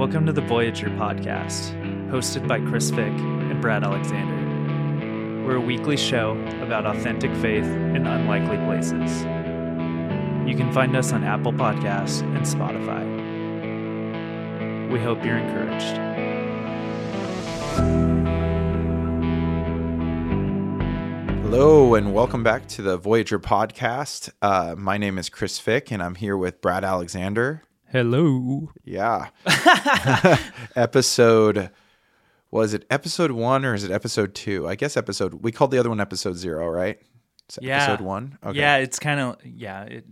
Welcome to the Voyager podcast, hosted by Chris Fick and Brad Alexander. We're a weekly show about authentic faith in unlikely places. You can find us on Apple Podcasts and Spotify. We hope you're encouraged. Hello and welcome back to the Voyager podcast. Uh, my name is Chris Fick and I'm here with Brad Alexander. Hello. Yeah. episode, was it episode one or is it episode two? I guess episode, we called the other one episode zero, right? It's Yeah. episode one? Okay. Yeah, it's kind of, yeah. It,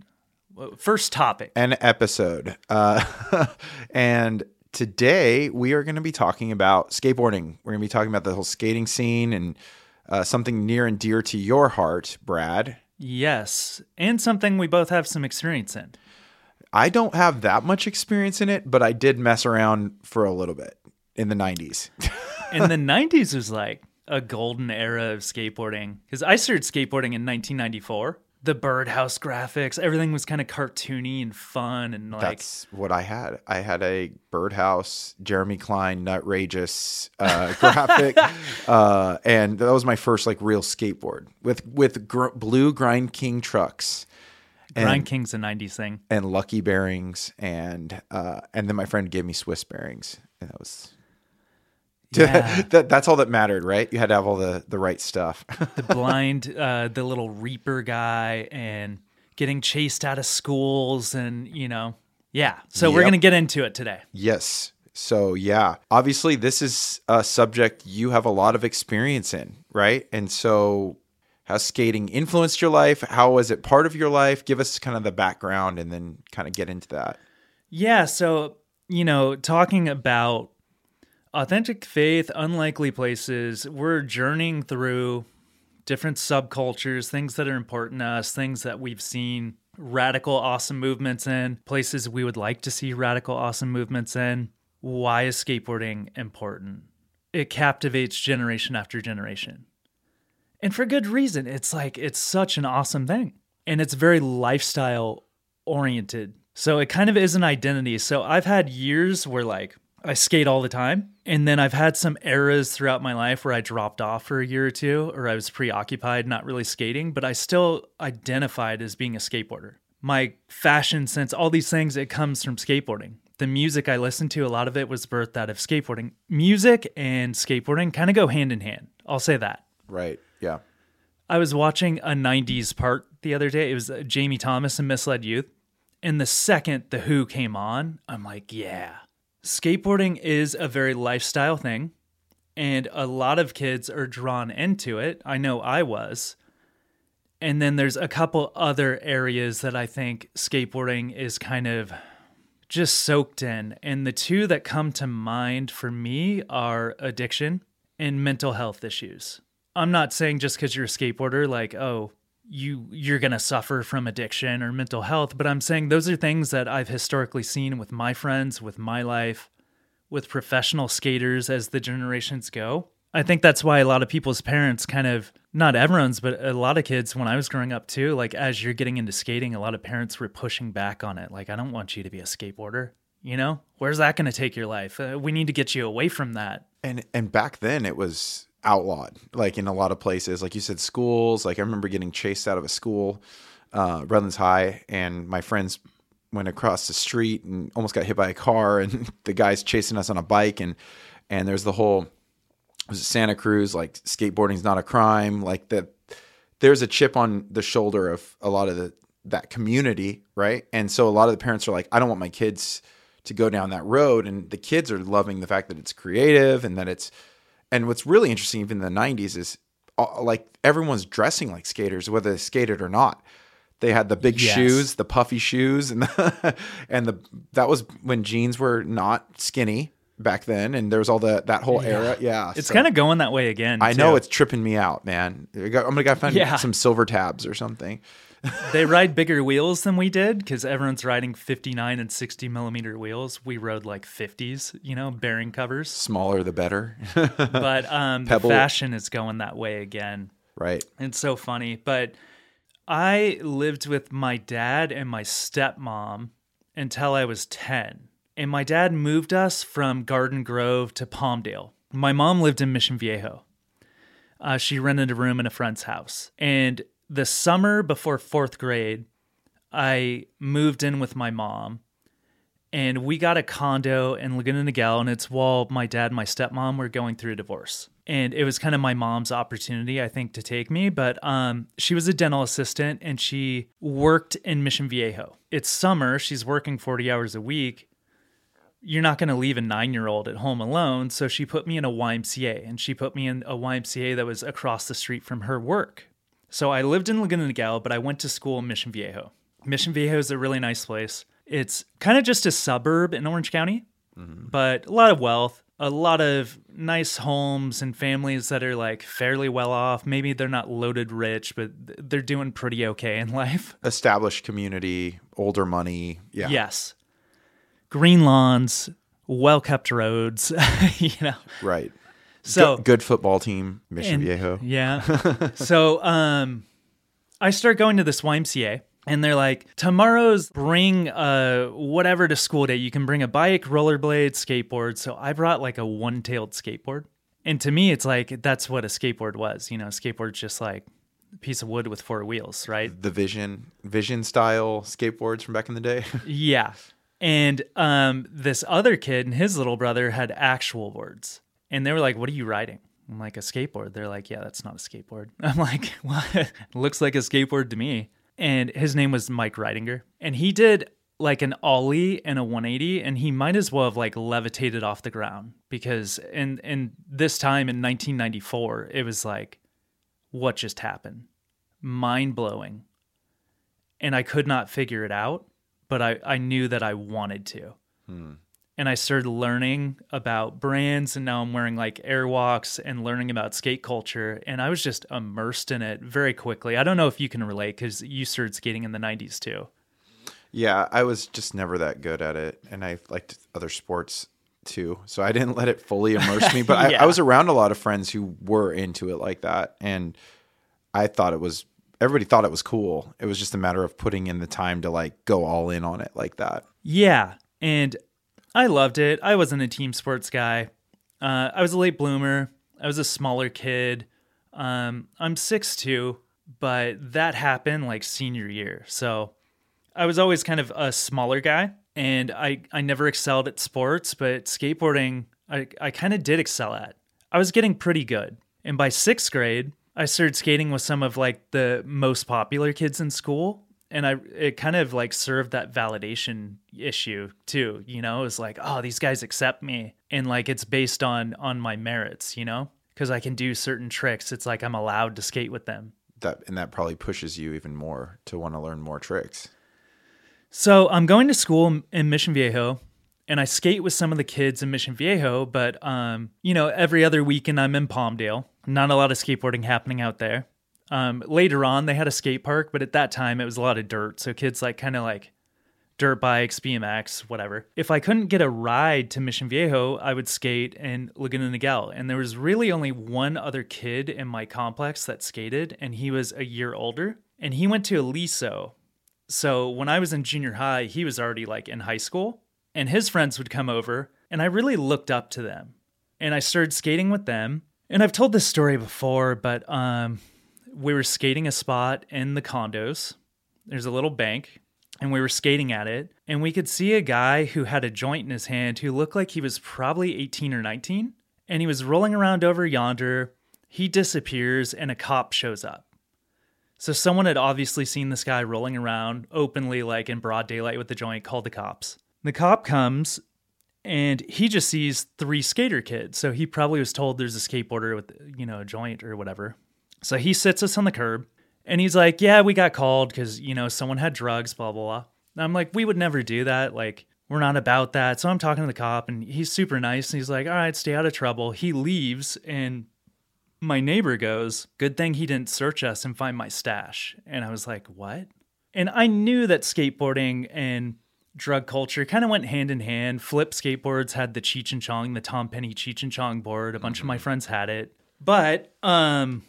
first topic. An episode. Uh, and today we are going to be talking about skateboarding. We're going to be talking about the whole skating scene and uh, something near and dear to your heart, Brad. Yes. And something we both have some experience in. I don't have that much experience in it, but I did mess around for a little bit in the 90s. in the 90s was like a golden era of skateboarding because i started skateboarding in 1994 the birdhouse graphics everything was kind of cartoony and fun and like That's what I had. I had a birdhouse, Jeremy Klein, nutrageous uh, graphic, uh, and that was my first like real skateboard with with gr- blue Grind King trucks grind king's a 90s thing and lucky bearings, and uh, and then my friend gave me Swiss bearings, and that was. Yeah. that, that's all that mattered, right? You had to have all the, the right stuff. the blind uh the little reaper guy and getting chased out of schools and you know yeah so we're gonna get into it today Yes. So, yeah, obviously, this is a subject you have a lot of experience in, right? And so, has skating influenced your life? How was it part of your life? Give us kind of the background and then kind of get into that. Yeah, so you know, talking about authentic faith, unlikely places, we're journeying through different subcultures, things that are important to us, things that we've seen radical awesome movements in, places we would like to see radical awesome movements in. Why is skateboarding important? It captivates generation after generation. And for good reason. It's like it's such an awesome thing. And it's very lifestyle oriented. So it kind of is an identity. So I've had years where like I skate all the time. And then I've had some eras throughout my life where I dropped off for a year or two, or I was preoccupied, not really skating, but I still identified as being a skateboarder. My fashion sense, all these things, it comes from skateboarding. The music I listened to, a lot of it was birthed out of skateboarding. Music and skateboarding kind of go hand in hand. I'll say that. Right. Yeah. I was watching a 90s part the other day. It was uh, Jamie Thomas and Misled Youth. And the second The Who came on, I'm like, yeah. Skateboarding is a very lifestyle thing. And a lot of kids are drawn into it. I know I was. And then there's a couple other areas that I think skateboarding is kind of just soaked in. And the two that come to mind for me are addiction and mental health issues. I'm not saying just because you're a skateboarder, like, oh, you you're gonna suffer from addiction or mental health, but I'm saying those are things that I've historically seen with my friends, with my life, with professional skaters as the generations go. I think that's why a lot of people's parents kind of not everyone's, but a lot of kids when I was growing up too, like as you're getting into skating, a lot of parents were pushing back on it. Like, I don't want you to be a skateboarder. You know, where's that going to take your life? Uh, we need to get you away from that. And and back then it was outlawed, like in a lot of places. Like you said, schools. Like I remember getting chased out of a school, uh, Redlands High, and my friends went across the street and almost got hit by a car, and the guy's chasing us on a bike, and and there's the whole was it Santa Cruz like skateboarding's not a crime, like that. There's a chip on the shoulder of a lot of the that community, right? And so a lot of the parents are like, I don't want my kids to go down that road, and the kids are loving the fact that it's creative and that it's and what's really interesting, even in the '90s, is uh, like everyone's dressing like skaters, whether they skated or not. They had the big Yes. shoes, the puffy shoes, and the, and the that was when jeans were not skinny back then, and there was all the that whole era. Yeah, It's so- kind of going that way again. I know it's tripping me out, man. I'm gonna gotta find Yeah. some silver tabs or something. They ride bigger wheels than we did because everyone's riding 59 and 60 millimeter wheels. We rode like 50s, you know, bearing covers. Smaller the better, But um, the fashion is going that way again. right? It's so funny. But I lived with my dad and my stepmom until I was 10. and my dad moved us from Garden Grove to Palmdale. My mom lived in Mission Viejo. Uh, she rented a room in a friend's house. And the summer before fourth grade, I moved in with my mom and we got a condo in Laguna Niguel, and it's while my dad and my stepmom were going through a divorce. And it was kind of my mom's opportunity, I think, to take me. But um, she was a dental assistant and she worked in Mission Viejo. It's summer, she's working 40 hours a week. You're not going to leave a nine year old at home alone. So she put me in a YMCA, and she put me in a YMCA that was across the street from her work. So I lived in Laguna Niguel, but I went to school in Mission Viejo. Mission Viejo is a really nice place. It's kind of just a suburb in Orange County, mm-hmm. but a lot of wealth, a lot of nice homes and families that are like fairly well off. Maybe they're not loaded rich, but they're doing pretty okay in life. Established community, older money. Yeah. Yes. Green lawns, well kept roads, you know. Right. So good, good football team, Mission and- Viejo. Yeah. so um I start going to this YMCA and they're like, tomorrow's bring uh whatever to school day. You can bring a bike, rollerblade, skateboard. So I brought like a one-tailed skateboard. And to me, it's like that's what a skateboard was. You know, skateboard's just like a piece of wood with four wheels, right? The Vision Vision style skateboards from back in the day. Yeah. And um, this other kid and his little brother had actual boards. And they were like, What are you riding? I'm like, A skateboard. They're like, Yeah, that's not a skateboard. I'm like, What? Looks like a skateboard to me. And his name was Mike Ridinger. And he did like an ollie and a 180 and he might as well have like levitated off the ground because in in this time in 1994 it was like what just happened mind blowing and I could not figure it out, but I, I knew that I wanted to. Hmm. And I started learning about brands, and now I'm wearing like Airwalks and learning about skate culture. And I was just immersed in it very quickly. I don't know if you can relate because you started skating in the 90s too. yeah, I was just never that good at it, and I liked other sports too, so I didn't let it fully immerse me. But I, I was around a lot of friends who were into it like that, and I thought it was. Everybody thought it was cool. It was just a matter of putting in the time to like go all in on it like that. Yeah. And I loved it. I wasn't a team sports guy. Uh, I was a late bloomer. I was a smaller kid. Um, I'm 6'2, but that happened like senior year. So I was always kind of a smaller guy and I, I never excelled at sports, but skateboarding, I, I kind of did excel at. I was getting pretty good. And by sixth grade, I started skating with some of like the most popular kids in school. And I it kind of like served that validation issue too, you know, it's like, oh, these guys accept me. And like it's based on on my merits, you know? Because I can do certain tricks. It's like I'm allowed to skate with them. That and that probably pushes you even more to want to learn more tricks. So I'm going to school in Mission Viejo and I skate with some of the kids in Mission Viejo, but um, you know, every other weekend I'm in Palmdale. Not a lot of skateboarding happening out there. Um, later on they had a skate park, but at that time it was a lot of dirt. So kids like kind of like dirt bikes, BMX, whatever. If I couldn't get a ride to Mission Viejo, I would skate in Laguna Niguel. And there was really only one other kid in my complex that skated, and he was a year older. And he went to Aliso, so when I was in junior high, he was already like in high school, and his friends would come over, and I really looked up to them. And I started skating with them. And I've told this story before, but um, we were skating a spot in the condos. There's a little bank, and we were skating at it, and we could see a guy who had a joint in his hand who looked like he was probably 18 or 19, and he was rolling around over yonder. He disappears, and a cop shows up. So someone had obviously seen this guy rolling around openly, like in broad daylight with the joint, called the cops. The cop comes and he just sees three skater kids. So he probably was told there's a skateboarder with, you know, a joint or whatever. So he sits us on the curb and he's like, Yeah, we got called because, you know, someone had drugs, blah, blah, blah. And I'm like, We would never do that. Like, we're not about that. So I'm talking to the cop and he's super nice. And he's like, All right, stay out of trouble. He leaves and my neighbor goes, Good thing he didn't search us and find my stash. And I was like, What? And I knew that skateboarding and drug culture kind of went hand in hand. Flip skateboards had the Cheech and Chong, the Tom Penny Cheech and Chong board. A bunch of my friends had it. But um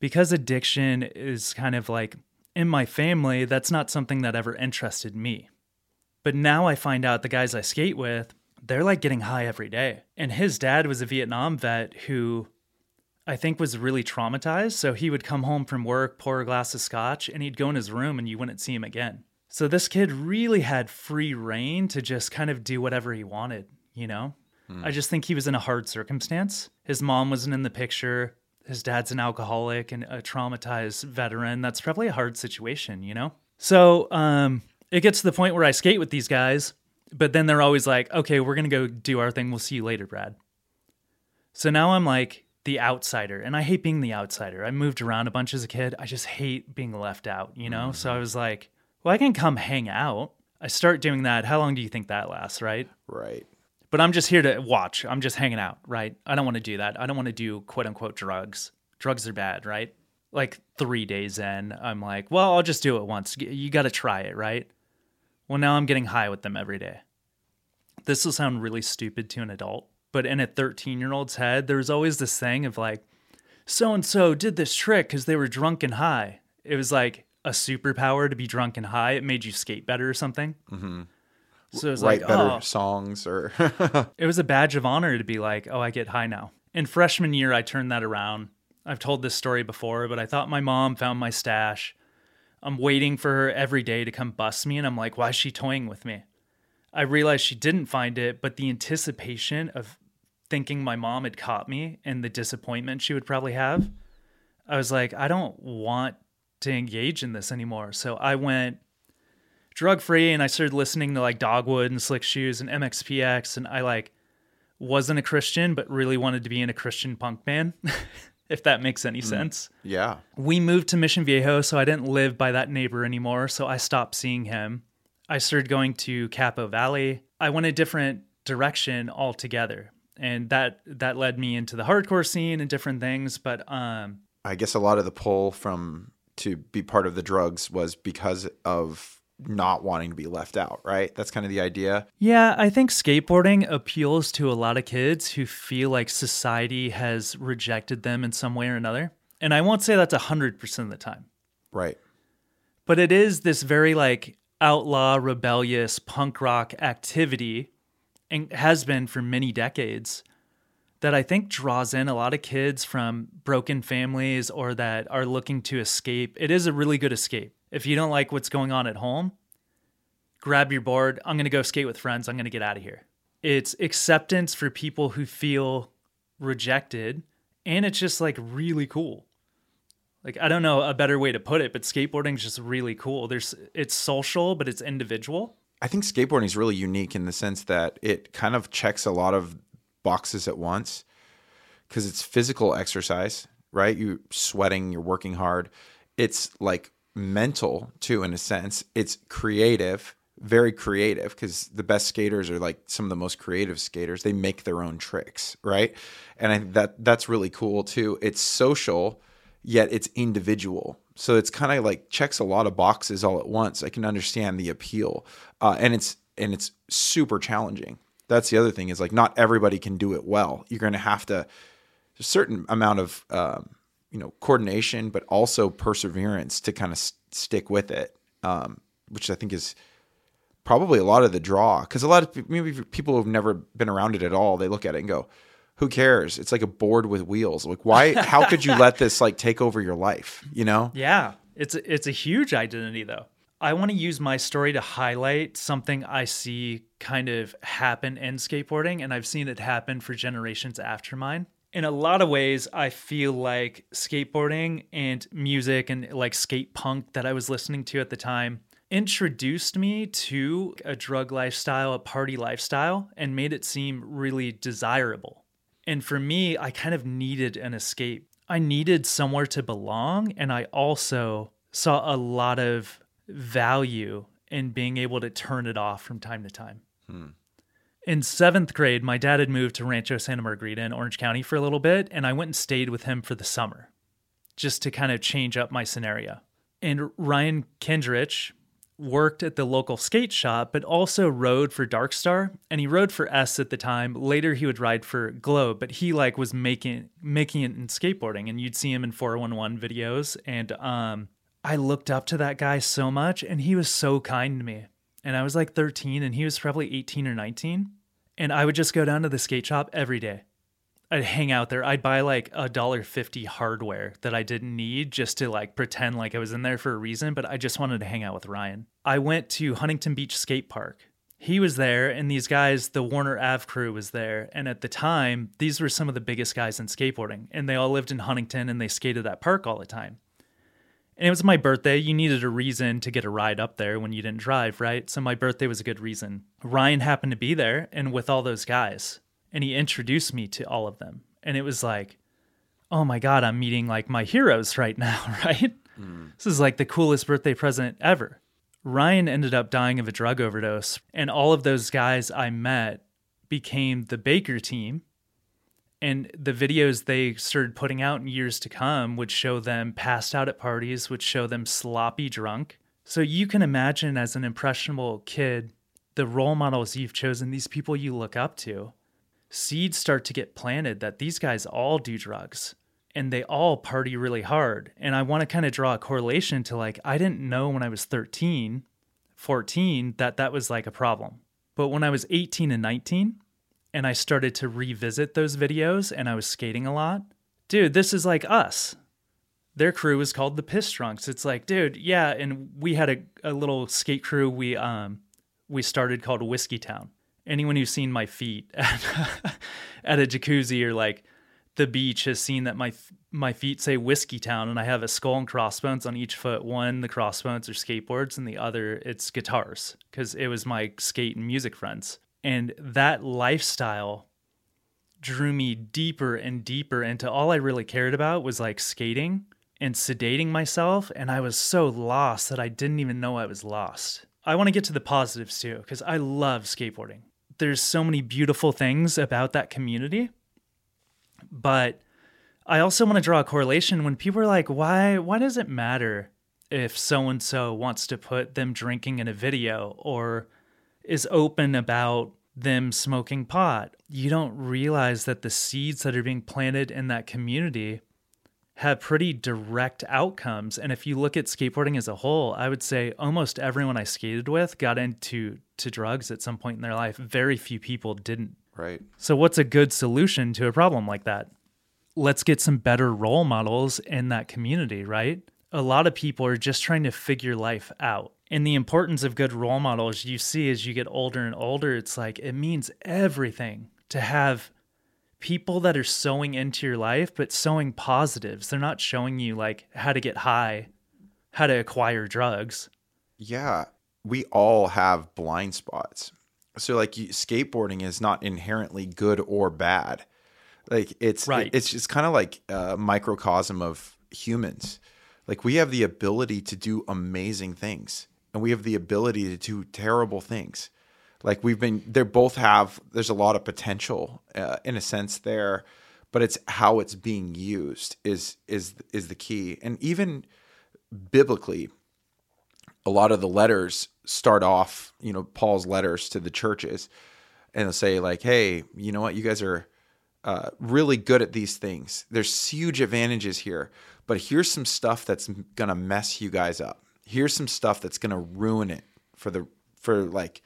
because addiction is kind of like in my family, that's not something that ever interested me. But now I find out the guys I skate with, they're like getting high every day. And his dad was a Vietnam vet who I think was really traumatized. So he would come home from work, pour a glass of scotch, and he'd go in his room and you wouldn't see him again. So this kid really had free rein to just kind of do whatever he wanted, you know? Hmm. I just think he was in a hard circumstance. His mom wasn't in the picture. His dad's an alcoholic and a traumatized veteran. That's probably a hard situation, you know? So um, it gets to the point where I skate with these guys, but then they're always like, okay, we're going to go do our thing. We'll see you later, Brad. So now I'm like the outsider, and I hate being the outsider. I moved around a bunch as a kid. I just hate being left out, you know? So I was like, well, I can come hang out. I start doing that. How long do you think that lasts, right? Right. But I'm just here to watch. I'm just hanging out, right? I don't want to do that. I don't want to do quote unquote drugs. Drugs are bad, right? Like three days in, I'm like, well, I'll just do it once. You got to try it, right? Well, now I'm getting high with them every day. This will sound really stupid to an adult, but in a 13 year old's head, there's always this thing of like, so and so did this trick because they were drunk and high. It was like a superpower to be drunk and high. It made you skate better or something. Mm-hmm. So it was Write like, better oh, songs or it was a badge of honor to be like, oh, I get high now. In freshman year, I turned that around. I've told this story before, but I thought my mom found my stash. I'm waiting for her every day to come bust me, and I'm like, why is she toying with me? I realized she didn't find it, but the anticipation of thinking my mom had caught me and the disappointment she would probably have, I was like, I don't want to engage in this anymore. So I went drug free and I started listening to like Dogwood and Slick Shoes and MXPX. And I like wasn't a Christian, but really wanted to be in a Christian punk band, if that makes any sense. yeah. We moved to Mission Viejo, so I didn't live by that neighbor anymore. So I stopped seeing him. I started going to Capo Valley. I went a different direction altogether. And that that led me into the hardcore scene and different things. But um I guess a lot of the pull from to be part of the drugs was because of not wanting to be left out, right? That's kind of the idea. Yeah, I think skateboarding appeals to a lot of kids who feel like society has rejected them in some way or another. And I won't say that's 100% of the time, Right. but it is this very like outlaw, rebellious punk rock activity and has been for many decades that I think draws in a lot of kids from broken families or that are looking to escape. It is a really good escape. If you don't like what's going on at home, grab your board. I'm going to go skate with friends. I'm going to get out of here. It's acceptance for people who feel rejected. And it's just like really cool. Like, I don't know a better way to put it, but skateboarding is just really cool. There's, it's social, but it's individual. I think skateboarding is really unique in the sense that it kind of checks a lot of boxes at once because it's physical exercise, right? You're sweating, you're working hard. It's like mental too, in a sense. It's creative, very creative because the best skaters are like some of the most creative skaters. They make their own tricks, right? And I that that's really cool too. It's social, yet it's individual. So it's kind of like checks a lot of boxes all at once. I can understand the appeal, uh, and it's and it's super challenging. That's the other thing is like not everybody can do it well. You're going to have to a certain amount of um, you know coordination, but also perseverance to kind of s- stick with it, um, which I think is probably a lot of the draw. Because a lot of maybe people who've never been around it at all, they look at it and go, "Who cares? It's like a board with wheels. Like why? how could you let this like take over your life? You know? Yeah, it's a, it's a huge identity though. I want to use my story to highlight something I see kind of happen in skateboarding, and I've seen it happen for generations after mine. In a lot of ways, I feel like skateboarding and music and like skate punk that I was listening to at the time introduced me to a drug lifestyle, a party lifestyle, and made it seem really desirable. And for me, I kind of needed an escape. I needed somewhere to belong, and I also saw a lot of value in being able to turn it off from time to time. Hmm. In seventh grade, my dad had moved to Rancho Santa Margarita in Orange County for a little bit, and I went and stayed with him for the summer just to kind of change up my scenario. And Ryan Kendrich worked at the local skate shop, but also rode for Darkstar, and he rode for S at the time. Later, he would ride for Globe, but he like was making making it in skateboarding, and you'd see him in 411 videos. And um, I looked up to that guy so much, and he was so kind to me. and I was like 13 and he was probably 18 or 19. And I would just go down to the skate shop every day. I'd hang out there. I'd buy like a dollar fifty hardware that I didn't need just to like pretend like I was in there for a reason, but I just wanted to hang out with Ryan. I went to Huntington Beach Skate Park. He was there, and these guys, the Warner Ave crew, was there. And at the time, these were some of the biggest guys in skateboarding, and they all lived in Huntington and they skated that park all the time. And it was my birthday. You needed a reason to get a ride up there when you didn't drive, right? So my birthday was a good reason. Ryan happened to be there and with all those guys, and he introduced me to all of them. And it was like, oh my God, I'm meeting like my heroes right now, right? Mm. This is like the coolest birthday present ever. Ryan ended up dying of a drug overdose, and all of those guys I met became the Baker team and the videos they started putting out in years to come would show them passed out at parties, would show them sloppy drunk. So you can imagine as an impressionable kid, the role models you've chosen, these people you look up to, seeds start to get planted that these guys all do drugs and they all party really hard. And I want to kind of draw a correlation to like, I didn't know when I was 13, 14 that that was like a problem. But when I was 18 and 19, and I started to revisit those videos and I was skating a lot. Dude, this is like us. Their crew is called the Piss Drunx. It's like, dude, yeah, and we had a, a little skate crew we um we started called Whiskey Town. Anyone who's seen my feet at, at a jacuzzi or like the beach has seen that my my feet say Whiskey Town and I have a skull and crossbones on each foot. One the crossbones are skateboards and the other it's guitars because it was my skate and music friends. And that lifestyle drew me deeper and deeper into all I really cared about was like skating and sedating myself. And I was so lost that I didn't even know I was lost. I want to get to the positives too, because I love skateboarding. There's so many beautiful things about that community. But I also want to draw a correlation when people are like, why, why does it matter if so and so wants to put them drinking in a video or is open about them smoking pot. You don't realize that the seeds that are being planted in that community have pretty direct outcomes. And if you look at skateboarding as a whole, I would say almost everyone I skated with got into to drugs at some point in their life. Very few people didn't. Right. So what's a good solution to a problem like that? Let's get some better role models in that community, right? A lot of people are just trying to figure life out and the importance of good role models you see as you get older and older it's like it means everything to have people that are sowing into your life but sowing positives. They're not showing you like how to get high how to acquire drugs. Yeah we all have blind spots. So like skateboarding is not inherently good or bad. Like it's right. it's just kind of like a microcosm of humans. Like we have the ability to do amazing things and we have the ability to do terrible things. Like we've been, they both have. There's a lot of potential uh, in a sense there, but it's how it's being used is is is the key. And even biblically, a lot of the letters start off, you know, Paul's letters to the churches, and they'll say like, "Hey, you know what? You guys are uh, really good at these things. There's huge advantages here, but here's some stuff that's gonna mess you guys up." Here's some stuff that's going to ruin it for the for like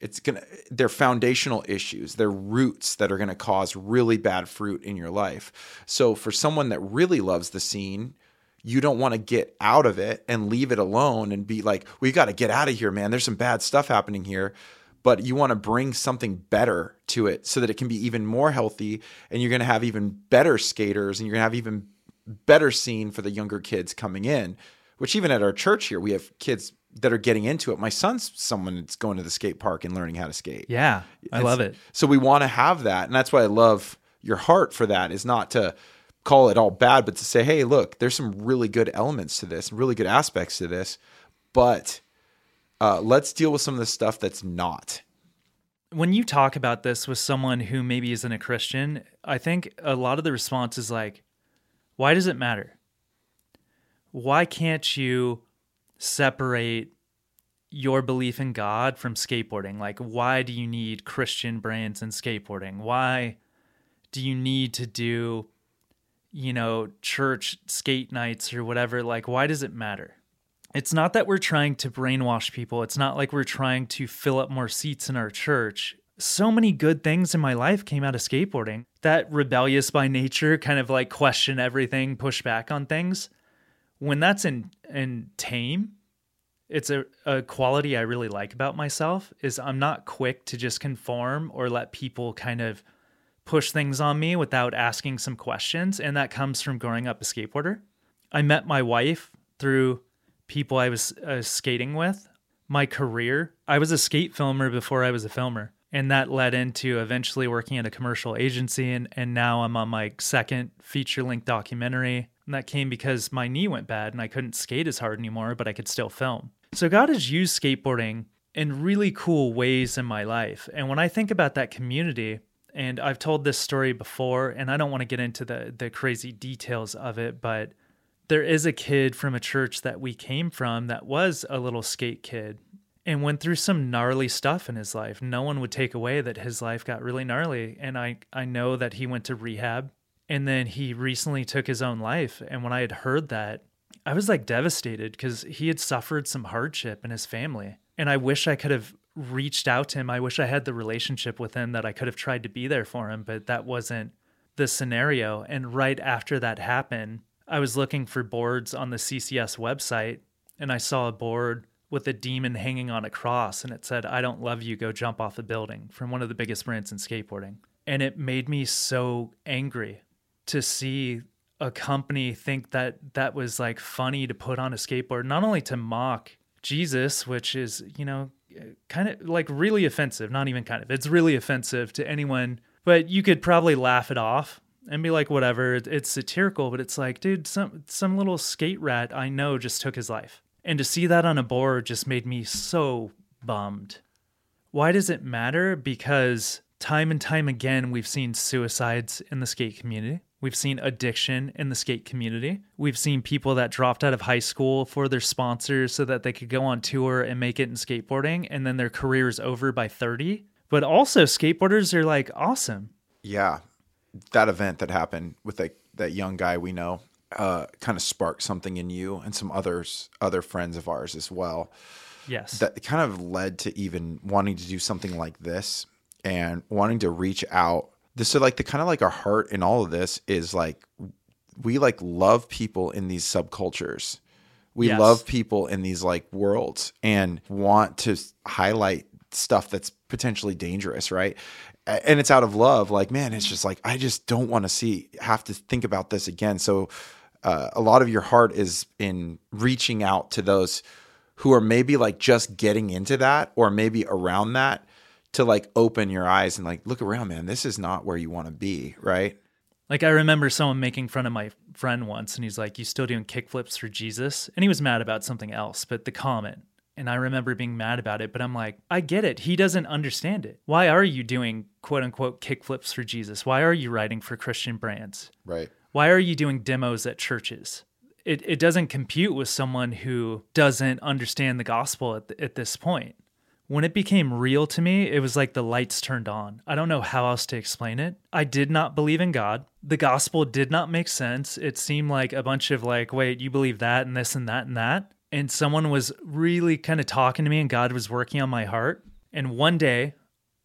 it's gonna they're foundational issues. They're roots that are gonna cause really bad fruit in your life. So for someone that really loves the scene you don't want to get out of it and leave it alone and be like we got to get out of here man. There's some bad stuff happening here. But you want to bring something better to it so that it can be even more healthy and you're going to have even better skaters and you're going to have even better scene for the younger kids coming in which even at our church here, we have kids that are getting into it. My son's someone that's going to the skate park and learning how to skate. Yeah, I it's, love it. So we want to have that, and that's why I love your heart for that. Is not to call it all bad, but to say, hey, look, there's some really good elements to this, really good aspects to this, but uh, let's deal with some of the stuff that's not. When you talk about this with someone who maybe isn't a Christian, I think a lot of the response is like, why does it matter? Why can't you separate your belief in God from skateboarding? Like, why do you need Christian brands in skateboarding? Why do you need to do, you know, church skate nights or whatever? Like, why does it matter? It's not that we're trying to brainwash people. It's not like we're trying to fill up more seats in our church. So many good things in my life came out of skateboarding. That rebellious by nature, kind of like question everything, push back on things. When that's in in tame, it's a, a quality I really like about myself is I'm not quick to just conform or let people kind of push things on me without asking some questions. And that comes from growing up a skateboarder. I met my wife through people I was uh, skating with. My career, I was a skate filmer before I was a filmer. And that led into eventually working at a commercial agency. And, and now I'm on my second feature length documentary. And that came because my knee went bad and I couldn't skate as hard anymore, but I could still film. So God has used skateboarding in really cool ways in my life. And when I think about that community, and I've told this story before, and I don't want to get into the the crazy details of it, but there is a kid from a church that we came from that was a little skate kid and went through some gnarly stuff in his life. No one would take away that his life got really gnarly. And I, I know that he went to rehab and then he recently took his own life. And when I had heard that, I was like devastated because he had suffered some hardship in his family. And I wish I could have reached out to him. I wish I had the relationship with him that I could have tried to be there for him, but that wasn't the scenario. And right after that happened, I was looking for boards on the CCS website and I saw a board with a demon hanging on a cross and it said, I don't love you, go jump off a building from one of the biggest brands in skateboarding. And it made me so angry to see a company think that that was like funny to put on a skateboard, not only to mock Jesus, which is, you know, kind of like really offensive, not even kind of, it's really offensive to anyone, but you could probably laugh it off and be like, whatever, it's satirical, but it's like, dude, some some little skate rat I know just took his life. And to see that on a board just made me so bummed. Why does it matter? Because time and time again, we've seen suicides in the skate community. We've seen addiction in the skate community. We've seen people that dropped out of high school for their sponsors so that they could go on tour and make it in skateboarding, and then their career is over by 30. But also, skateboarders are like awesome. Yeah that event that happened with that that young guy we know uh, kind of sparked something in you and some others other friends of ours as well. Yes, that kind of led to even wanting to do something like this and wanting to reach out. This so like the kind of like our heart in all of this is like we like love people in these subcultures. We yes. love people in these like worlds and want to highlight stuff that's potentially dangerous, right? and it's out of love like man it's just like i just don't want to see have to think about this again so uh, a lot of your heart is in reaching out to those who are maybe like just getting into that or maybe around that to like open your eyes and like look around man this is not where you want to be right like i remember someone making fun of my friend once and he's like you still doing kickflips for jesus and he was mad about something else but the comment and I remember being mad about it, but I'm like, I get it. He doesn't understand it. Why are you doing quote unquote kickflips for Jesus? Why are you writing for Christian brands? Right. Why are you doing demos at churches? It, it doesn't compute with someone who doesn't understand the gospel at, the, at this point. When it became real to me, it was like the lights turned on. I don't know how else to explain it. I did not believe in God. The gospel did not make sense. It seemed like a bunch of like, wait, you believe that and this and that and that and someone was really kind of talking to me and God was working on my heart. And one day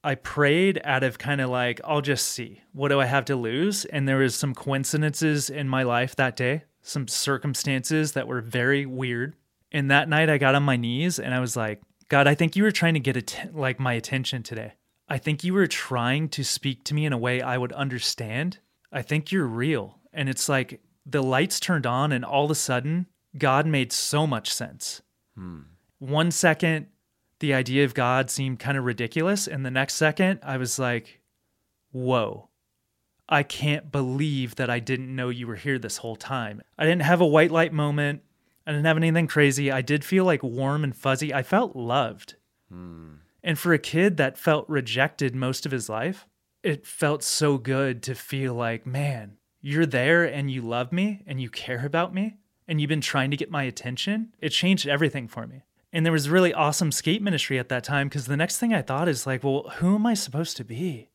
I prayed out of kind of like, I'll just see. What do I have to lose? And there was some coincidences in my life that day, some circumstances that were very weird. And that night I got on my knees and I was like, God, I think you were trying to get att- like my attention today. I think you were trying to speak to me in a way I would understand. I think you're real. And it's like the lights turned on and all of a sudden God made so much sense. Hmm. One second, the idea of God seemed kind of ridiculous. And the next second, I was like, whoa, I can't believe that I didn't know you were here this whole time. I didn't have a white light moment. I didn't have anything crazy. I did feel like warm and fuzzy. I felt loved. Hmm. And for a kid that felt rejected most of his life, it felt so good to feel like, man, you're there and you love me and you care about me and you've been trying to get my attention, it changed everything for me. And there was really awesome skate ministry at that time because the next thing I thought is like, well, who am I supposed to be?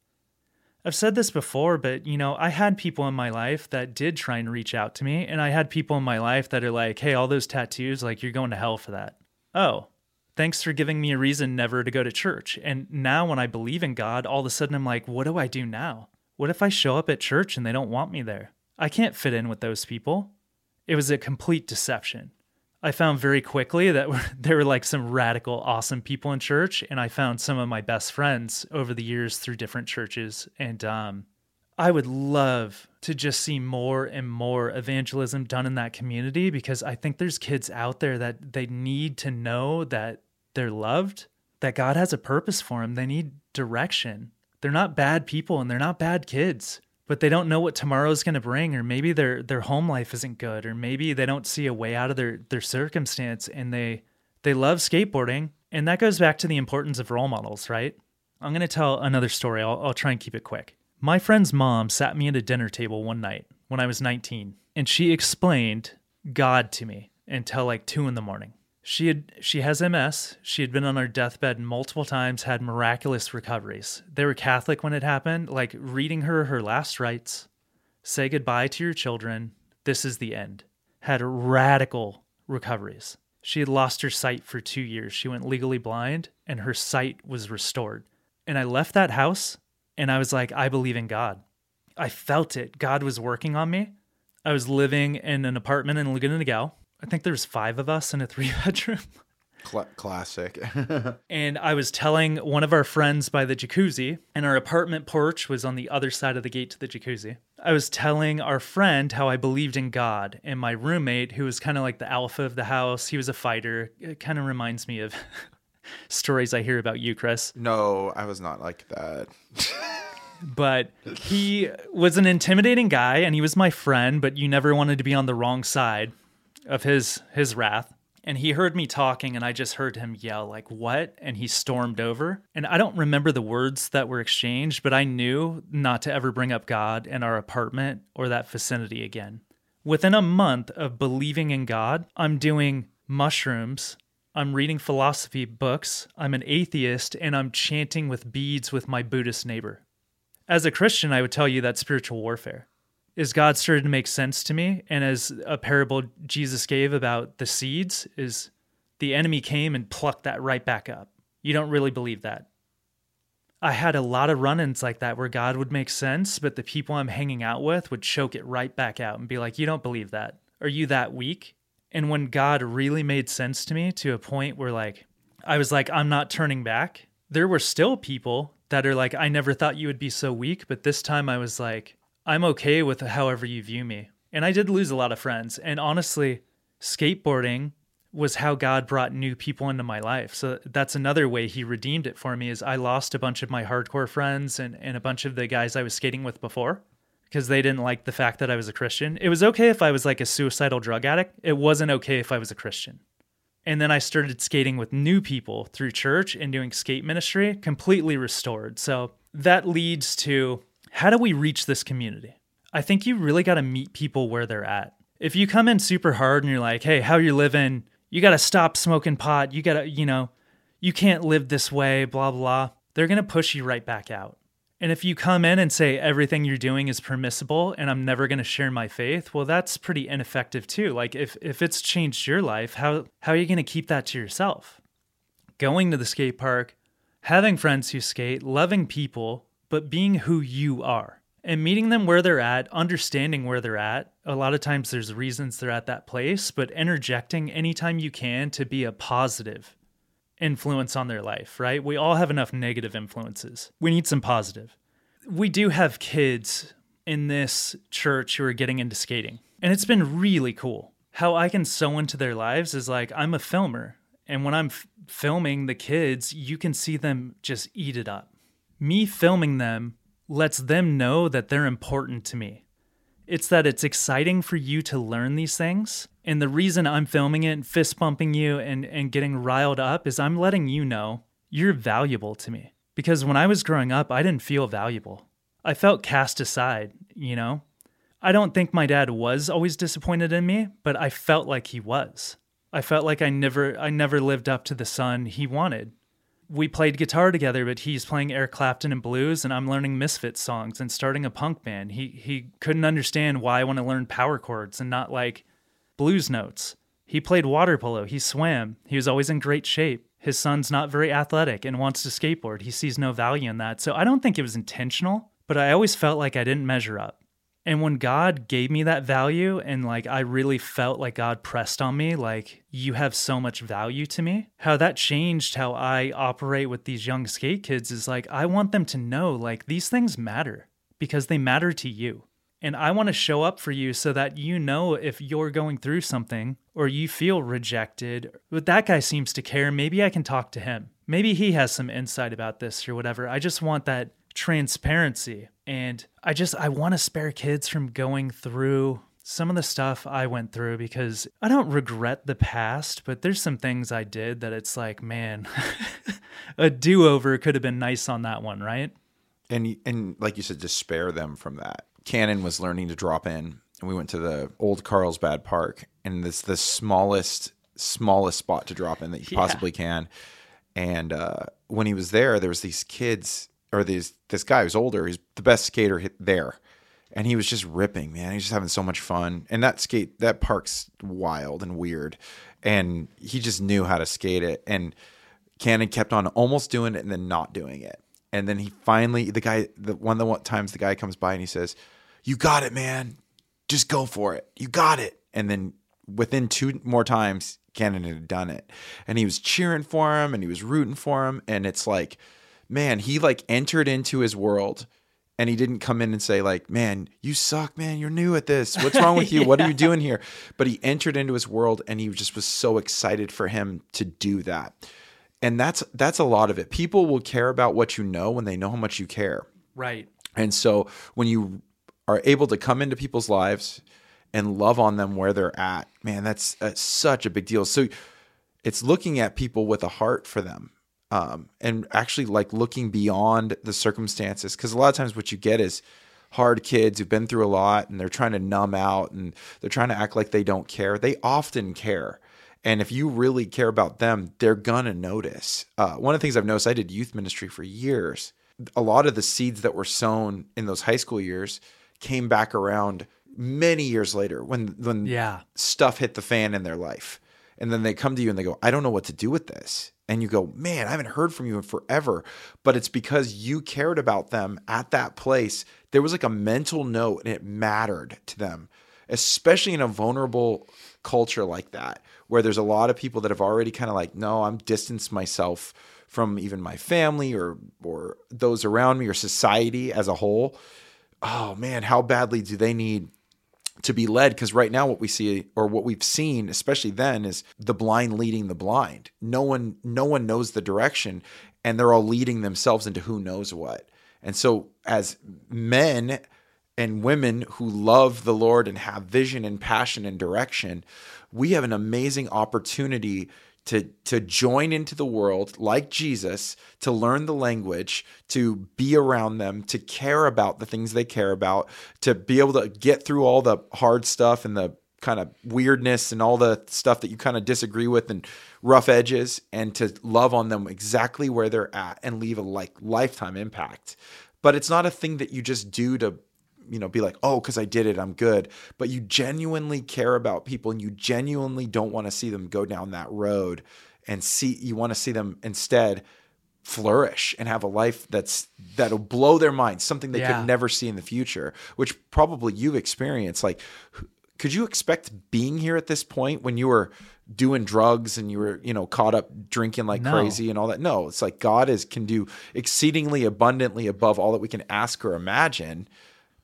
I've said this before, but you know, I had people in my life that did try and reach out to me, and I had people in my life that are like, "Hey, all those tattoos, like you're going to hell for that." Oh, thanks for giving me a reason never to go to church. And now when I believe in God, all of a sudden I'm like, what do I do now? What if I show up at church and they don't want me there? I can't fit in with those people. It was a complete deception. I found very quickly that there were like some radical, awesome people in church, and I found some of my best friends over the years through different churches. And um, I would love to just see more and more evangelism done in that community because I think there's kids out there that they need to know that they're loved, that God has a purpose for them. They need direction. They're not bad people and they're not bad kids but they don't know what tomorrow's going to bring or maybe their their home life isn't good or maybe they don't see a way out of their their circumstance and they they love skateboarding. And that goes back to the importance of role models right? I'm going to tell another story. I'll, I'll try and keep it quick. My friend's mom sat me at a dinner table one night when i was 19 and she explained god to me until like 2 in the morning she had she has MS. She had been on her deathbed multiple times, had miraculous recoveries. They were Catholic when it happened, like reading her her last rites, say goodbye to your children, this is the end. Had radical recoveries. She had lost her sight for 2 years. She went legally blind and her sight was restored. And I left that house and I was like I believe in God. I felt it. God was working on me. I was living in an apartment in Laguna Niguel I think there's five of us in a three bedroom. Cl- classic. and I was telling one of our friends by the jacuzzi, and our apartment porch was on the other side of the gate to the jacuzzi. I was telling our friend how I believed in God, and my roommate, who was kind of like the alpha of the house, he was a fighter. It kind of reminds me of stories I hear about you, Chris. No, I was not like that. but he was an intimidating guy, and he was my friend, but you never wanted to be on the wrong side of his his wrath. And he heard me talking and i just heard him yell like what? And he stormed over. And i don't remember the words that were exchanged but i knew not to ever bring up god in our apartment or that vicinity again. Within a month of believing in god i'm doing mushrooms i'm reading philosophy books i'm an atheist and i'm chanting with beads with my buddhist neighbor. As a christian i would tell you that's spiritual warfare is God started to make sense to me. And as a parable Jesus gave about the seeds, is the enemy came and plucked that right back up. You don't really believe that. I had a lot of run ins like that where God would make sense, but the people I'm hanging out with would choke it right back out and be like, You don't believe that. Are you that weak? And when God really made sense to me to a point where, like, I was like, I'm not turning back, there were still people that are like, I never thought you would be so weak. But this time I was like, I'm okay with however you view me. And I did lose a lot of friends. And honestly, skateboarding was how God brought new people into my life. So that's another way he redeemed it for me is I lost a bunch of my hardcore friends and, and a bunch of the guys I was skating with before because they didn't like the fact that I was a Christian. It was okay if I was like a suicidal drug addict. It wasn't okay if I was a Christian. And then I started skating with new people through church and doing skate ministry, completely restored. So that leads to how do we reach this community? I think you really got to meet people where they're at. If you come in super hard and you're like, hey, how you living? You got to stop smoking pot. You got to, you know, you can't live this way, blah, blah. They're going to push you right back out. And if you come in and say everything you're doing is permissible and I'm never going to share my faith, well that's pretty ineffective too. Like if if it's changed your life, how how are you going to keep that to yourself? Going to the skate park, having friends who skate, loving people, but being who you are and meeting them where they're at, understanding where they're at. A lot of times there's reasons they're at that place, but interjecting anytime you can to be a positive influence on their life, right? We all have enough negative influences. We need some positive. We do have kids in this church who are getting into skating, and it's been really cool. How I can sow into their lives is like I'm a filmer, and when I'm f- filming the kids, you can see them just eat it up me filming them lets them know that they're important to me. It's that it's exciting for you to learn these things. And the reason I'm filming it, fist bumping you, and, and getting riled up is I'm letting you know you're valuable to me. Because when I was growing up, I didn't feel valuable. I felt cast aside, you know? I don't think my dad was always disappointed in me, but I felt like he was. I felt like I never I never lived up to the son he wanted we played guitar together, but he's playing Eric Clapton and blues, and I'm learning Misfits songs and starting a punk band. He he couldn't understand why I want to learn power chords and not like blues notes. He played water polo. He swam. He was always in great shape. His son's not very athletic and wants to skateboard. He sees no value in that. So I don't think it was intentional, but I always felt like I didn't measure up. And when God gave me that value and like I really felt like God pressed on me, like you have so much value to me, how that changed how I operate with these young skate kids is like I want them to know like these things matter because they matter to you. And I want to show up for you so that you know if you're going through something or you feel rejected. But that guy seems to care. Maybe I can talk to him. Maybe he has some insight about this or whatever. I just want that transparency. And I just, I want to spare kids from going through some of the stuff I went through because I don't regret the past, but there's some things I did that it's like, man, a do over could have been nice on that one, right? And and like you said, just spare them from that. Cannon was learning to drop in, and we went to the old Carlsbad Park, and it's the smallest smallest spot to drop in that you Yeah. possibly can. And uh, when he was there, there was these kids or these this guy who's older. He's the best skater there, and he was just ripping, man. He's just having so much fun. And that skate that park's wild and weird, and he just knew how to skate it. And Cannon kept on almost doing it and then not doing it. And then he finally, the guy, the one of the times the guy comes by and he says, "You got it, man. Just go for it. You got it." And then within two more times, Cannon had done it, and he was cheering for him and he was rooting for him. And it's like, man, he like entered into his world. And he didn't come in and say like, "Man, you suck, man. You're new at this. What's wrong with you? What are you doing here?" But he entered into his world, and he just was so excited for him to do that and that's that's a lot of it people will care about what you know when they know how much you care Right. and so when you are able to come into people's lives and love on them where they're at man that's, that's such a big deal so it's looking at people with a heart for them um, and actually like looking beyond the circumstances because a lot of times what you get is hard kids who've been through a lot and they're trying to numb out and they're trying to act like they don't care they often care and if you really care about them, they're gonna notice. Uh, one of the things I've noticed, I did youth ministry for years. A lot of the seeds that were sown in those high school years came back around many years later when when Yeah. stuff hit the fan in their life. And then they come to you and they go, I don't know what to do with this. And you go, man, I haven't heard from you in forever. But it's because you cared about them at that place. There was like a mental note and it mattered to them, especially in a vulnerable culture like that, where there's a lot of people that have already kind of like, no, I'm distanced myself from even my family or or those around me or society as a whole. Oh man, how badly do they need to be led because right now what we see or what we've seen especially then is the blind leading the blind. No one no one knows the direction and they're all leading themselves into who knows what. And so as men and women who love the lord and have vision and passion and direction we have an amazing opportunity to to join into the world like Jesus, to learn the language, to be around them, to care about the things they care about, to be able to get through all the hard stuff and the kind of weirdness and all the stuff that you kind of disagree with and rough edges and to love on them exactly where they're at and leave a like lifetime impact. But it's not a thing that you just do to you know be like oh because i did it i'm good but you genuinely care about people and you genuinely don't want to see them go down that road and see you want to see them instead flourish and have a life that's that'll blow their mind something they Yeah. could never see in the future which probably you've experienced like could you expect being here at this point when you were doing drugs and you were you know caught up drinking like No. crazy and all that no it's like god is can do exceedingly abundantly above all that we can ask or imagine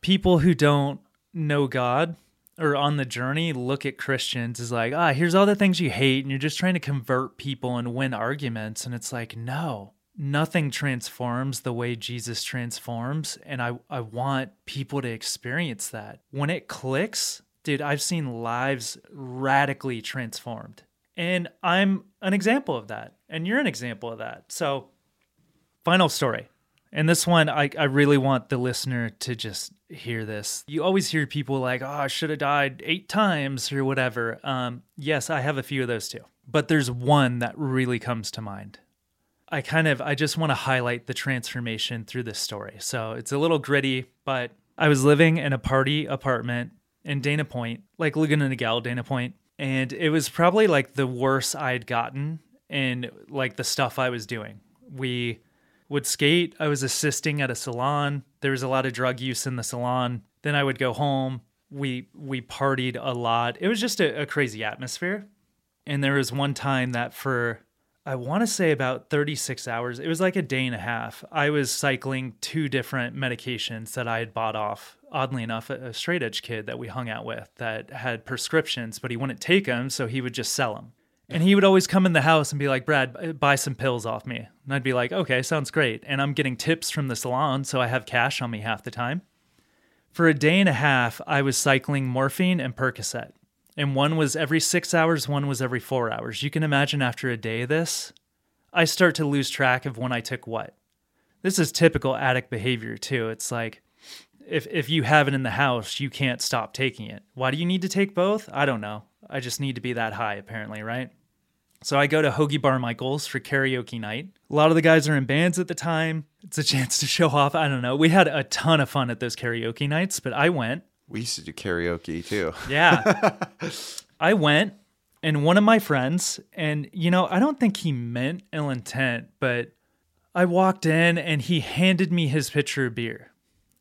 people who don't know God or on the journey look at Christians as like, ah, here's all the things you hate, and you're just trying to convert people and win arguments. And it's like, no, nothing transforms the way Jesus transforms. And I, I want people to experience that. When it clicks, dude, I've seen lives radically transformed. And I'm an example of that. And you're an example of that. So, final story. And this one, I, I really want the listener to just hear this. You always hear people like, oh, I should have died eight times or whatever. Um, yes, I have a few of those too. But there's one that really comes to mind. I kind of I just want to highlight the transformation through this story. So it's a little gritty, but I was living in a party apartment in Dana Point, like Laguna Niguel, Dana Point, and it was probably like the worst I'd gotten in like the stuff I was doing. We would skate. I was assisting at a salon. There was a lot of drug use in the salon. Then I would go home. We we partied a lot. It was just a, a crazy atmosphere. And there was one time that for I want to say about 36 hours. It was like a day and a half. I was cycling two different medications that I had bought off. Oddly enough, a straight edge kid that we hung out with that had prescriptions, but he wouldn't take them, so he would just sell them. And he would always come in the house and be like, Brad, buy some pills off me. And I'd be like, okay, sounds great. And I'm getting tips from the salon, so I have cash on me half the time. For a day and a half, I was cycling morphine and Percocet and one was every six hours, one was every four hours. You can imagine after a day of this, I start to lose track of when I took what. This is typical addict behavior too. It's like if if you have it in the house, you can't stop taking it. Why do you need to take both? I don't know. I just need to be that high apparently, right? So I go to Hoagie Bar Michaels for karaoke night. A lot of the guys are in bands at the time. It's a chance to show off. I don't know. We had a ton of fun at those karaoke nights, but I went we used to do karaoke too. Yeah. I went and one of my friends, and you know, I don't think he meant ill intent, but I walked in and he handed me his pitcher of beer.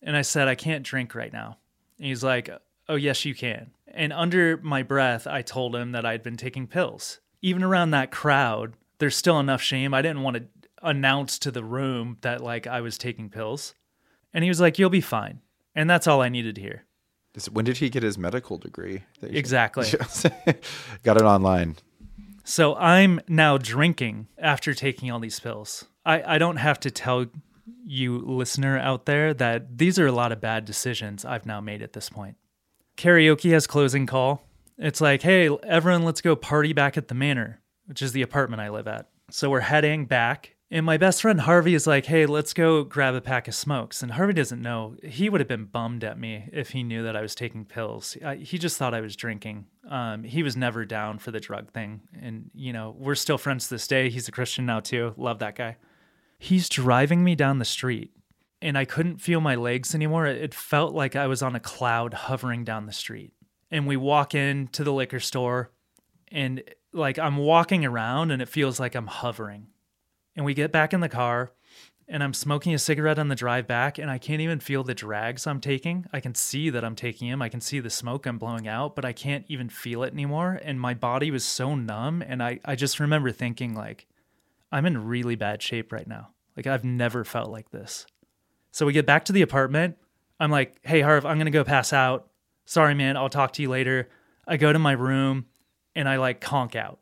And I said, I can't drink right now. And he's like, Oh, yes, you can. And under my breath, I told him that I'd been taking pills. Even around that crowd, there's still enough shame. I didn't want to announce to the room that like I was taking pills. And he was like, You'll be fine. And that's all I needed to hear. When did he get his medical degree? Exactly. Got it online. So I'm now drinking after taking all these pills. I, I don't have to tell you, listener out there, that these are a lot of bad decisions I've now made at this point. Karaoke has closing call. It's like, hey, everyone, let's go party back at the manor, which is the apartment I live at. So we're heading back and my best friend Harvey is like, hey, let's go grab a pack of smokes. And Harvey doesn't know. He would have been bummed at me if he knew that I was taking pills. I, he just thought I was drinking. Um, he was never down for the drug thing. And, you know, we're still friends to this day. He's a Christian now, too. Love that guy. He's driving me down the street, and I couldn't feel my legs anymore. It felt like I was on a cloud hovering down the street. And we walk into the liquor store, and like I'm walking around, and it feels like I'm hovering and we get back in the car and I'm smoking a cigarette on the drive back and I can't even feel the drags I'm taking. I can see that I'm taking them. I can see the smoke I'm blowing out, but I can't even feel it anymore. And my body was so numb. And I, I just remember thinking, like, I'm in really bad shape right now. Like, I've never felt like this. So we get back to the apartment. I'm like, hey, Harv, I'm going to go pass out. Sorry, man. I'll talk to you later. I go to my room and I like conk out.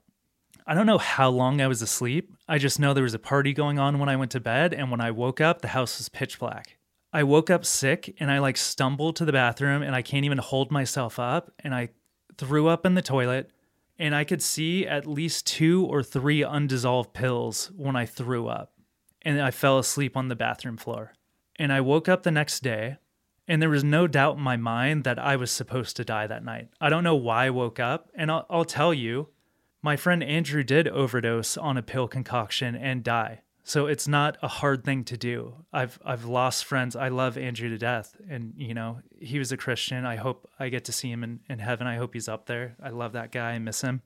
I don't know how long I was asleep. I just know there was a party going on when I went to bed, and when I woke up, the house was pitch black. I woke up sick and I like stumbled to the bathroom and I can't even hold myself up and I threw up in the toilet and I could see at least two or three undissolved pills when I threw up. And I fell asleep on the bathroom floor. And I woke up the next day and there was no doubt in my mind that I was supposed to die that night. I don't know why I woke up and I'll, I'll tell you my friend Andrew did overdose on a pill concoction and die. So it's not a hard thing to do. I've I've lost friends. I love Andrew to death. And you know, he was a Christian. I hope I get to see him in, in heaven. I hope he's up there. I love that guy. I miss him.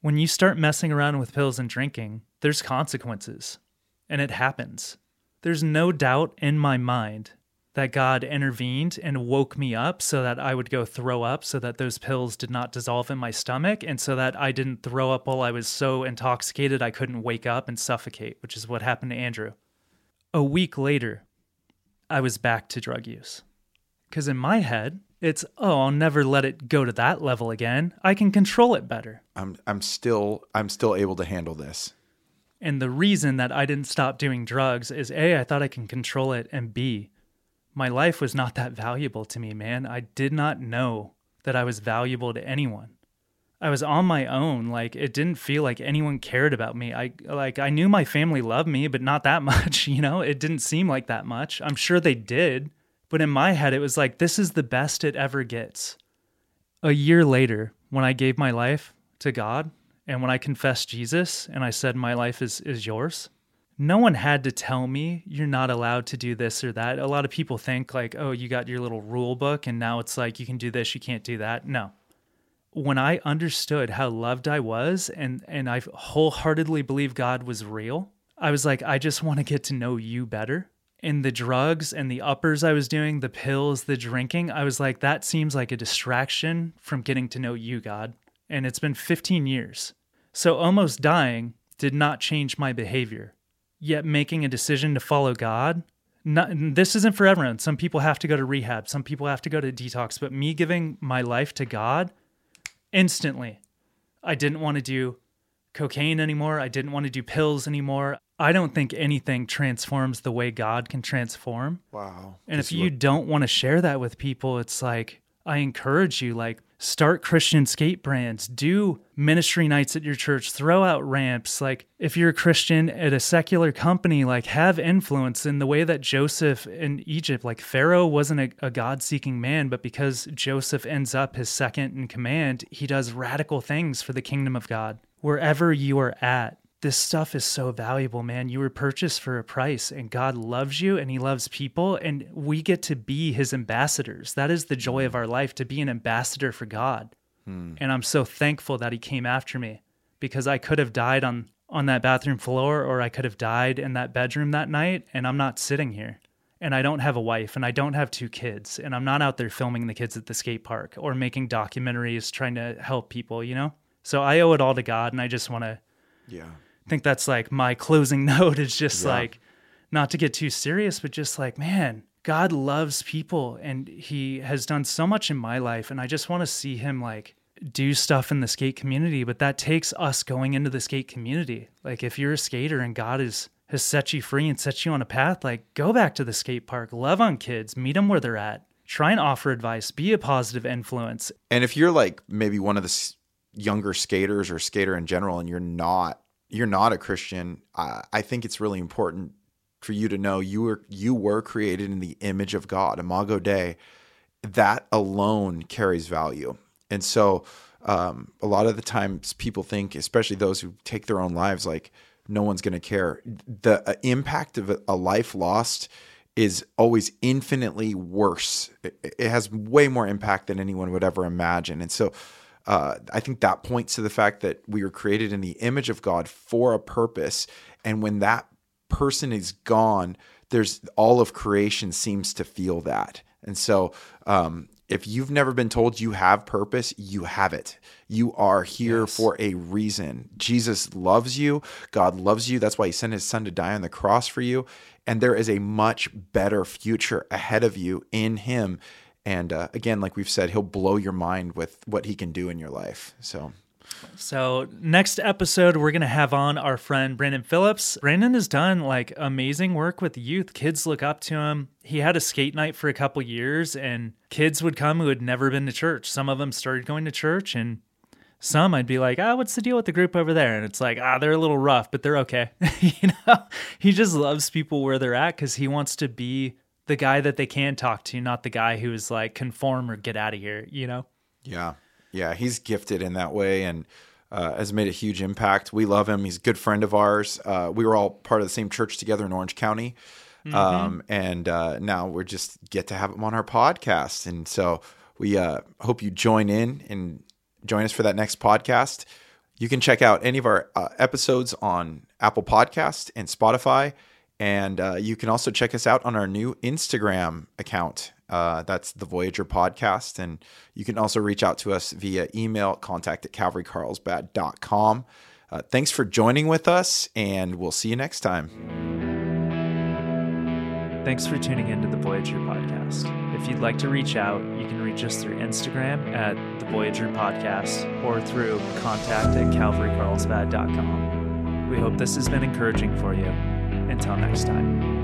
When you start messing around with pills and drinking, there's consequences. And it happens. There's no doubt in my mind that God intervened and woke me up so that I would go throw up, so that those pills did not dissolve in my stomach, and so that I didn't throw up while I was so intoxicated I couldn't wake up and suffocate, which is what happened to Andrew. A week later, I was back to drug use. Because in my head, it's, oh, I'll never let it go to that level again. I can control it better. I'm, I'm still I'm still able to handle this. And the reason that I didn't stop doing drugs is A, I thought I can control it, and B, my life was not that valuable to me, man. I did not know that I was valuable to anyone. I was on my own. Like it didn't feel like anyone cared about me. I like I knew my family loved me, but not that much, you know? It didn't seem like that much. I'm sure they did, but in my head it was like this is the best it ever gets. A year later, when I gave my life to God And when I confessed Jesus and I said, My life is, is yours, no one had to tell me you're not allowed to do this or that. A lot of people think, like, oh, you got your little rule book and now it's like you can do this, you can't do that. No. When I understood how loved I was and, and I wholeheartedly believe God was real, I was like, I just want to get to know you better. And the drugs and the uppers I was doing, the pills, the drinking, I was like, that seems like a distraction from getting to know you, God. And it's been 15 years. So almost dying did not change my behavior. Yet making a decision to follow God, not, this isn't for everyone. Some people have to go to rehab, some people have to go to detox, but me giving my life to God instantly, I didn't want to do cocaine anymore. I didn't want to do pills anymore. I don't think anything transforms the way God can transform. Wow. And if you don't want to share that with people, it's like I encourage you like start Christian skate brands, do ministry nights at your church, throw out ramps. Like if you're a Christian at a secular company, like have influence in the way that Joseph in Egypt, like Pharaoh wasn't a, a God-seeking man, but because Joseph ends up his second in command, he does radical things for the kingdom of God. Wherever you are at, this stuff is so valuable, man. You were purchased for a price, and God loves you and He loves people, and we get to be His ambassadors. That is the joy of our life to be an ambassador for God. Hmm. And I'm so thankful that He came after me because I could have died on, on that bathroom floor or I could have died in that bedroom that night, and I'm not sitting here. And I don't have a wife and I don't have two kids, and I'm not out there filming the kids at the skate park or making documentaries trying to help people, you know? So I owe it all to God, and I just want to. Yeah think that's like my closing note is just yeah. like not to get too serious, but just like, man, God loves people and he has done so much in my life. And I just want to see him like do stuff in the skate community. But that takes us going into the skate community. Like if you're a skater and God is has set you free and set you on a path, like go back to the skate park, love on kids, meet them where they're at, try and offer advice, be a positive influence. And if you're like maybe one of the younger skaters or skater in general and you're not you're not a Christian, I, I think it's really important for you to know you were you were created in the image of God, Imago Dei. That alone carries value, and so um, a lot of the times people think, especially those who take their own lives, like no one's going to care. The uh, impact of a, a life lost is always infinitely worse. It, it, has way more impact than anyone would ever imagine, and so uh, I think that points to the fact that we were created in the image of God for a purpose. And when that person is gone, there's all of creation seems to feel that. And so, um, if you've never been told you have purpose, you have it. You are here yes. for a reason. Jesus loves you. God loves you. That's why he sent his son to die on the cross for you. And there is a much better future ahead of you in him. And uh, again, like we've said, he'll blow your mind with what he can do in your life. So. So next episode, we're gonna have on our friend Brandon Phillips. Brandon has done like amazing work with youth. Kids look up to him. He had a skate night for a couple years, and kids would come who had never been to church. Some of them started going to church, and some I'd be like, ah, what's the deal with the group over there? And it's like, ah, they're a little rough, but they're okay. you know, he just loves people where they're at because he wants to be the guy that they can talk to, not the guy who's like conform or get out of here, you know? Yeah. Yeah. He's gifted in that way and uh, has made a huge impact. We love him. He's a good friend of ours. Uh, we were all part of the same church together in Orange County. Mm-hmm. Um, and uh, now we're just get to have him on our podcast. And so we uh, hope you join in and join us for that next podcast. You can check out any of our uh, episodes on Apple Podcast and Spotify. And uh, you can also check us out on our new Instagram account. Uh, that's the Voyager Podcast. And you can also reach out to us via email, contact at calvarycarlsbad.com. Uh, thanks for joining with us, and we'll see you next time. Thanks for tuning into the Voyager Podcast. If you'd like to reach out, you can reach us through Instagram at the Voyager Podcast or through contact at calvarycarlsbad.com. We hope this has been encouraging for you. Until next time.